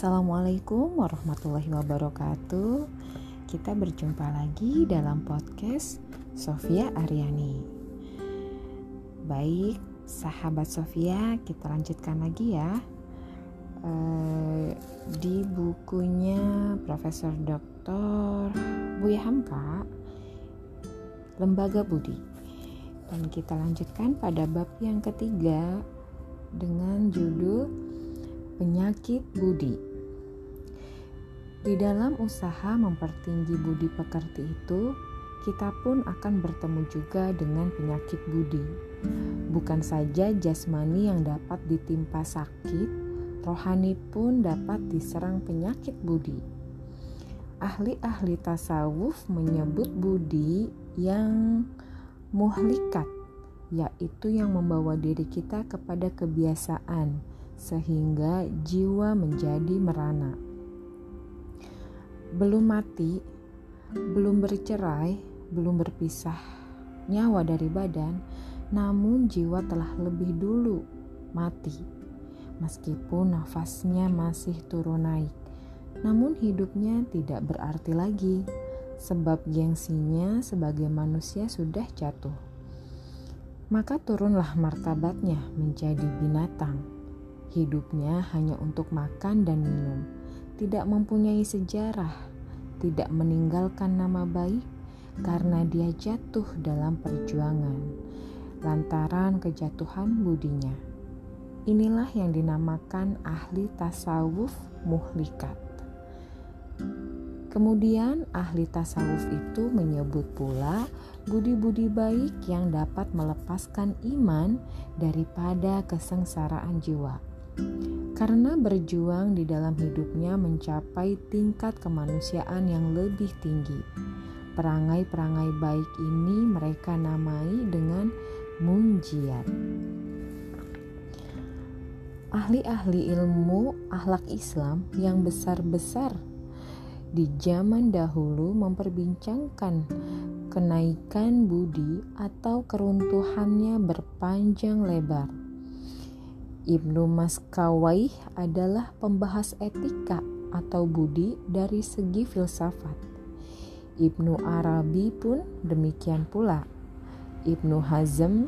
Assalamualaikum warahmatullahi wabarakatuh. Kita berjumpa lagi dalam podcast Sofia Aryani. Baik, sahabat Sofia, kita lanjutkan lagi ya. Uh, di bukunya Profesor Dr. Buya Hamka, Lembaga Budi. Dan kita lanjutkan pada bab yang ketiga dengan judul penyakit budi. Di dalam usaha mempertinggi budi pekerti itu, kita pun akan bertemu juga dengan penyakit budi. Bukan saja jasmani yang dapat ditimpa sakit, rohani pun dapat diserang penyakit budi. Ahli-ahli tasawuf menyebut budi yang muhlikat, yaitu yang membawa diri kita kepada kebiasaan, sehingga jiwa menjadi merana. Belum mati, belum bercerai, belum berpisah nyawa dari badan, namun jiwa telah lebih dulu mati. Meskipun nafasnya masih turun naik, namun hidupnya tidak berarti lagi, sebab gengsinya sebagai manusia sudah jatuh. Maka turunlah martabatnya menjadi binatang Hidupnya hanya untuk makan dan minum, tidak mempunyai sejarah, tidak meninggalkan nama baik karena dia jatuh dalam perjuangan lantaran kejatuhan budinya. Inilah yang dinamakan ahli tasawuf muhlikat. Kemudian ahli tasawuf itu menyebut pula budi-budi baik yang dapat melepaskan iman daripada kesengsaraan jiwa karena berjuang di dalam hidupnya mencapai tingkat kemanusiaan yang lebih tinggi. Perangai-perangai baik ini mereka namai dengan munjiat. Ahli-ahli ilmu akhlak Islam yang besar-besar di zaman dahulu memperbincangkan kenaikan budi atau keruntuhannya berpanjang lebar Ibnu Maskawai adalah pembahas etika atau budi dari segi filsafat. Ibnu Arabi pun demikian pula. Ibnu Hazm,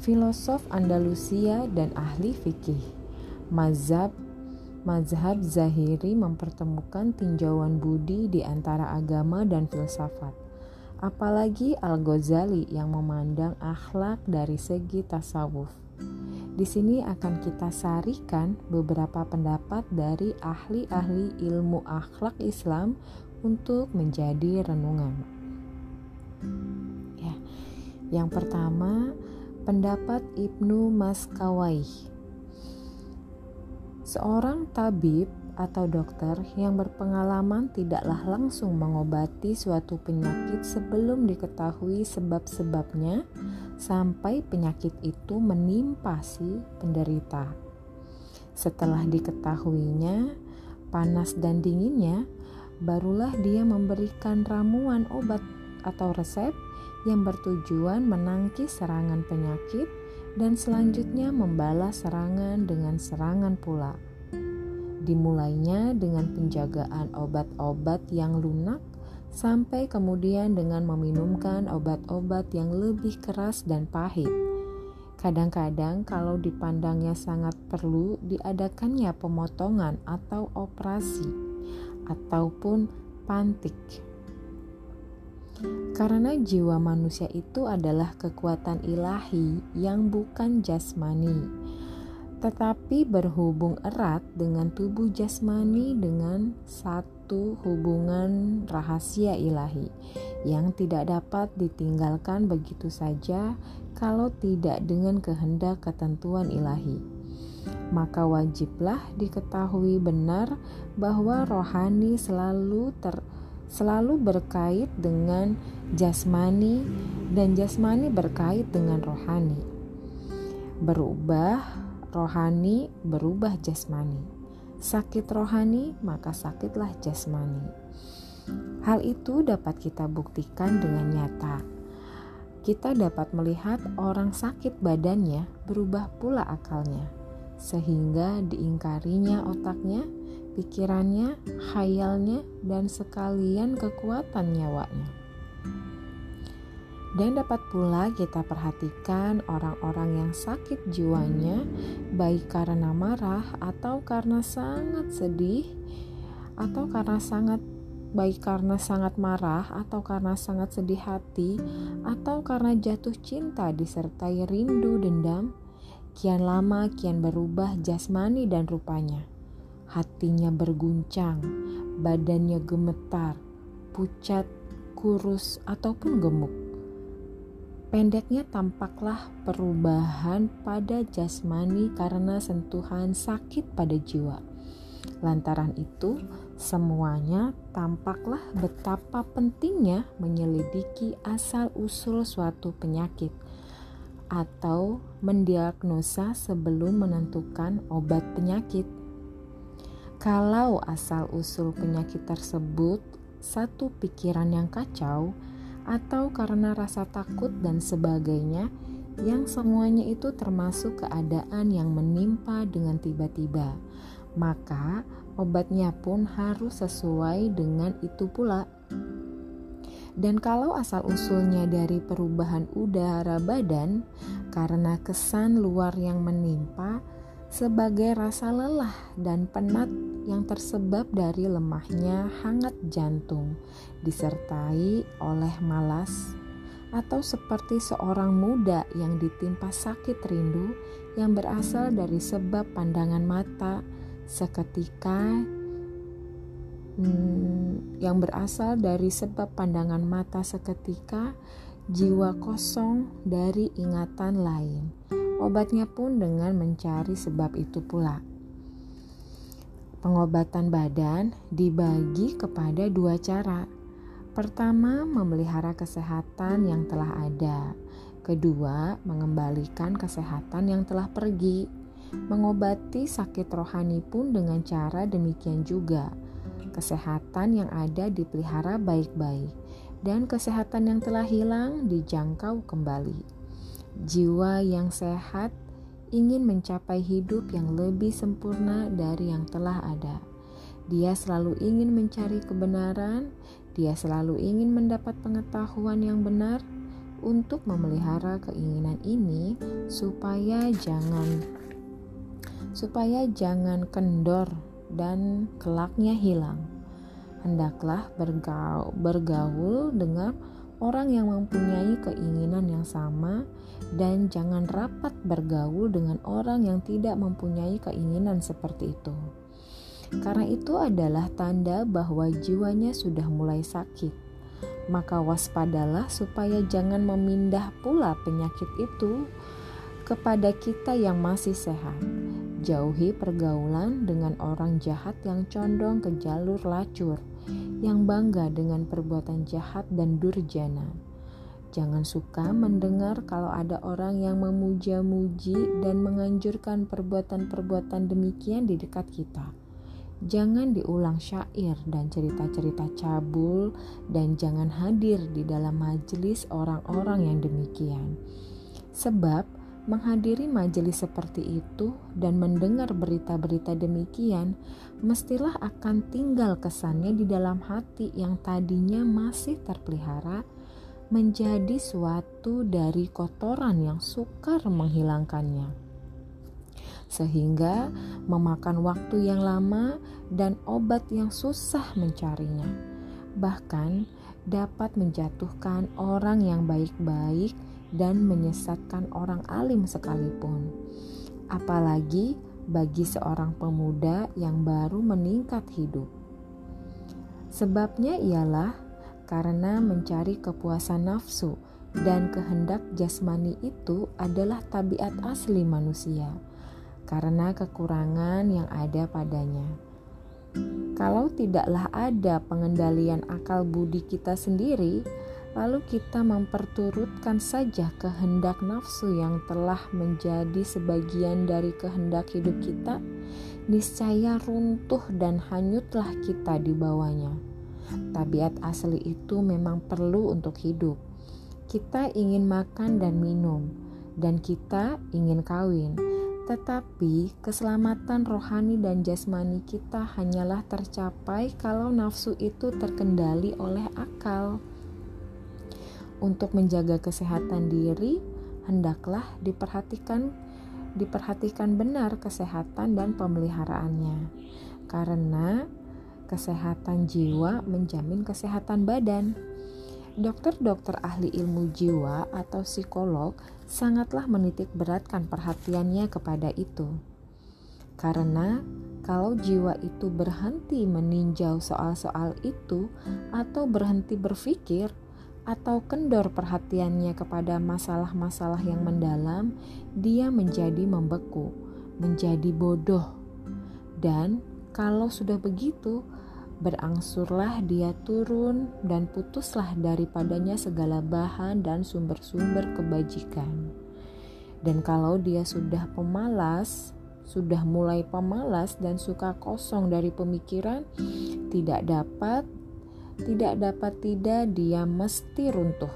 filosof Andalusia dan ahli fikih. Mazhab Mazhab Zahiri mempertemukan tinjauan budi di antara agama dan filsafat. Apalagi Al-Ghazali yang memandang akhlak dari segi tasawuf. Di sini akan kita sarikan beberapa pendapat dari ahli-ahli ilmu akhlak Islam untuk menjadi renungan. Ya. Yang pertama, pendapat Ibnu Maskawai. Seorang tabib atau dokter yang berpengalaman tidaklah langsung mengobati suatu penyakit sebelum diketahui sebab-sebabnya sampai penyakit itu menimpa si penderita. Setelah diketahuinya panas dan dinginnya, barulah dia memberikan ramuan obat atau resep yang bertujuan menangkis serangan penyakit dan selanjutnya membalas serangan dengan serangan pula. Dimulainya dengan penjagaan obat-obat yang lunak sampai kemudian dengan meminumkan obat-obat yang lebih keras dan pahit. Kadang-kadang kalau dipandangnya sangat perlu diadakannya pemotongan atau operasi ataupun pantik. Karena jiwa manusia itu adalah kekuatan ilahi yang bukan jasmani tetapi berhubung erat dengan tubuh jasmani dengan satu hubungan rahasia ilahi yang tidak dapat ditinggalkan begitu saja kalau tidak dengan kehendak ketentuan ilahi. Maka wajiblah diketahui benar bahwa rohani selalu ter selalu berkait dengan jasmani dan jasmani berkait dengan rohani. Berubah rohani berubah jasmani. Sakit rohani, maka sakitlah jasmani. Hal itu dapat kita buktikan dengan nyata. Kita dapat melihat orang sakit badannya berubah pula akalnya, sehingga diingkarinya otaknya pikirannya, khayalnya, dan sekalian kekuatan nyawanya. Dan dapat pula kita perhatikan orang-orang yang sakit jiwanya, baik karena marah atau karena sangat sedih, atau karena sangat baik karena sangat marah, atau karena sangat sedih hati, atau karena jatuh cinta disertai rindu dendam. Kian lama kian berubah jasmani dan rupanya. Hatinya berguncang, badannya gemetar, pucat, kurus, ataupun gemuk Pendeknya tampaklah perubahan pada jasmani karena sentuhan sakit pada jiwa. Lantaran itu, semuanya tampaklah betapa pentingnya menyelidiki asal-usul suatu penyakit atau mendiagnosa sebelum menentukan obat penyakit. Kalau asal-usul penyakit tersebut satu pikiran yang kacau, atau karena rasa takut dan sebagainya, yang semuanya itu termasuk keadaan yang menimpa dengan tiba-tiba. Maka obatnya pun harus sesuai dengan itu pula. Dan kalau asal-usulnya dari perubahan udara badan karena kesan luar yang menimpa sebagai rasa lelah dan penat yang tersebab dari lemahnya hangat jantung, disertai oleh malas, atau seperti seorang muda yang ditimpa sakit rindu yang berasal dari sebab pandangan mata seketika hmm, yang berasal dari sebab pandangan mata seketika jiwa kosong dari ingatan lain. Obatnya pun dengan mencari sebab itu pula. Pengobatan badan dibagi kepada dua cara. Pertama, memelihara kesehatan yang telah ada. Kedua, mengembalikan kesehatan yang telah pergi. Mengobati sakit rohani pun dengan cara demikian juga. Kesehatan yang ada dipelihara baik-baik, dan kesehatan yang telah hilang dijangkau kembali. Jiwa yang sehat ingin mencapai hidup yang lebih sempurna dari yang telah ada. Dia selalu ingin mencari kebenaran, dia selalu ingin mendapat pengetahuan yang benar untuk memelihara keinginan ini supaya jangan supaya jangan kendor dan kelaknya hilang. Hendaklah bergaul, bergaul dengan orang yang mempunyai keinginan yang sama, dan jangan rapat bergaul dengan orang yang tidak mempunyai keinginan seperti itu. Karena itu adalah tanda bahwa jiwanya sudah mulai sakit. Maka waspadalah supaya jangan memindah pula penyakit itu kepada kita yang masih sehat. Jauhi pergaulan dengan orang jahat yang condong ke jalur lacur yang bangga dengan perbuatan jahat dan durjana. Jangan suka mendengar kalau ada orang yang memuja-muji dan menganjurkan perbuatan-perbuatan demikian di dekat kita. Jangan diulang syair dan cerita-cerita cabul, dan jangan hadir di dalam majelis orang-orang yang demikian, sebab menghadiri majelis seperti itu dan mendengar berita-berita demikian, mestilah akan tinggal kesannya di dalam hati yang tadinya masih terpelihara menjadi suatu dari kotoran yang sukar menghilangkannya. Sehingga memakan waktu yang lama dan obat yang susah mencarinya. Bahkan dapat menjatuhkan orang yang baik-baik dan menyesatkan orang alim sekalipun. Apalagi bagi seorang pemuda yang baru meningkat hidup. Sebabnya ialah karena mencari kepuasan nafsu dan kehendak jasmani itu adalah tabiat asli manusia karena kekurangan yang ada padanya. Kalau tidaklah ada pengendalian akal budi kita sendiri, lalu kita memperturutkan saja kehendak nafsu yang telah menjadi sebagian dari kehendak hidup kita, niscaya runtuh dan hanyutlah kita di bawahnya. Tabiat asli itu memang perlu untuk hidup. Kita ingin makan dan minum, dan kita ingin kawin, Tetapi keselamatan rohani dan jasmani kita hanyalah tercapai kalau nafsu itu terkendali oleh akal. Untuk menjaga kesehatan diri, hendaklah diperhatikan diperhatikan benar kesehatan dan pemeliharaannya. Karena kesehatan jiwa menjamin kesehatan badan. Dokter-dokter ahli ilmu jiwa atau psikolog sangatlah menitik beratkan perhatiannya kepada itu. Karena kalau jiwa itu berhenti meninjau soal-soal itu atau berhenti berpikir atau kendor perhatiannya kepada masalah-masalah yang mendalam, dia menjadi membeku, menjadi bodoh. Dan kalau sudah begitu, Berangsurlah dia turun dan putuslah daripadanya segala bahan dan sumber-sumber kebajikan. Dan kalau dia sudah pemalas, sudah mulai pemalas dan suka kosong dari pemikiran, tidak dapat, tidak dapat tidak dia mesti runtuh.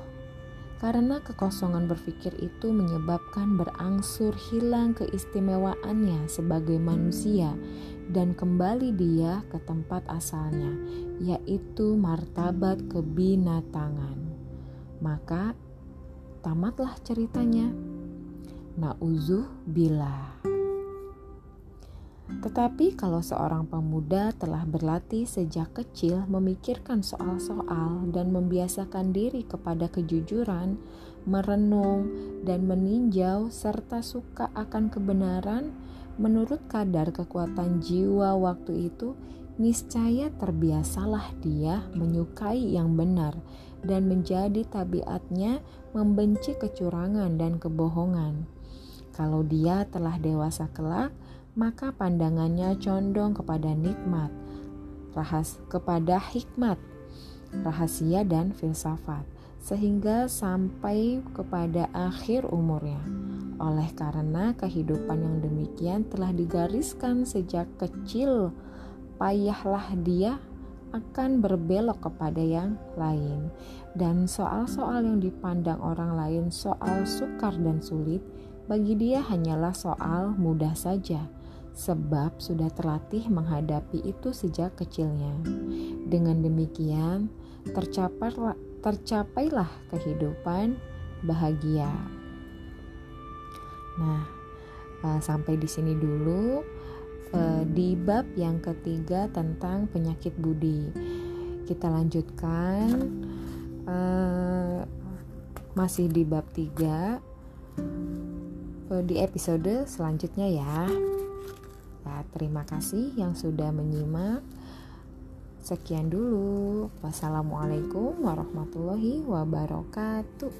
Karena kekosongan berpikir itu menyebabkan berangsur hilang keistimewaannya sebagai manusia dan kembali dia ke tempat asalnya, yaitu martabat kebinatangan. Maka tamatlah ceritanya. Nauzuh bila. Tetapi kalau seorang pemuda telah berlatih sejak kecil memikirkan soal-soal dan membiasakan diri kepada kejujuran, merenung, dan meninjau serta suka akan kebenaran, Menurut kadar kekuatan jiwa waktu itu, niscaya terbiasalah dia menyukai yang benar dan menjadi tabiatnya membenci kecurangan dan kebohongan. Kalau dia telah dewasa kelak, maka pandangannya condong kepada nikmat, rahas kepada hikmat, rahasia dan filsafat, sehingga sampai kepada akhir umurnya. Oleh karena kehidupan yang demikian telah digariskan sejak kecil, payahlah dia akan berbelok kepada yang lain. Dan soal-soal yang dipandang orang lain soal sukar dan sulit, bagi dia hanyalah soal mudah saja, sebab sudah terlatih menghadapi itu sejak kecilnya. Dengan demikian, tercapailah, tercapailah kehidupan bahagia. Nah, uh, sampai di sini dulu uh, di bab yang ketiga tentang penyakit budi. Kita lanjutkan uh, masih di bab tiga uh, di episode selanjutnya ya. Terima kasih yang sudah menyimak. Sekian dulu. Wassalamualaikum warahmatullahi wabarakatuh.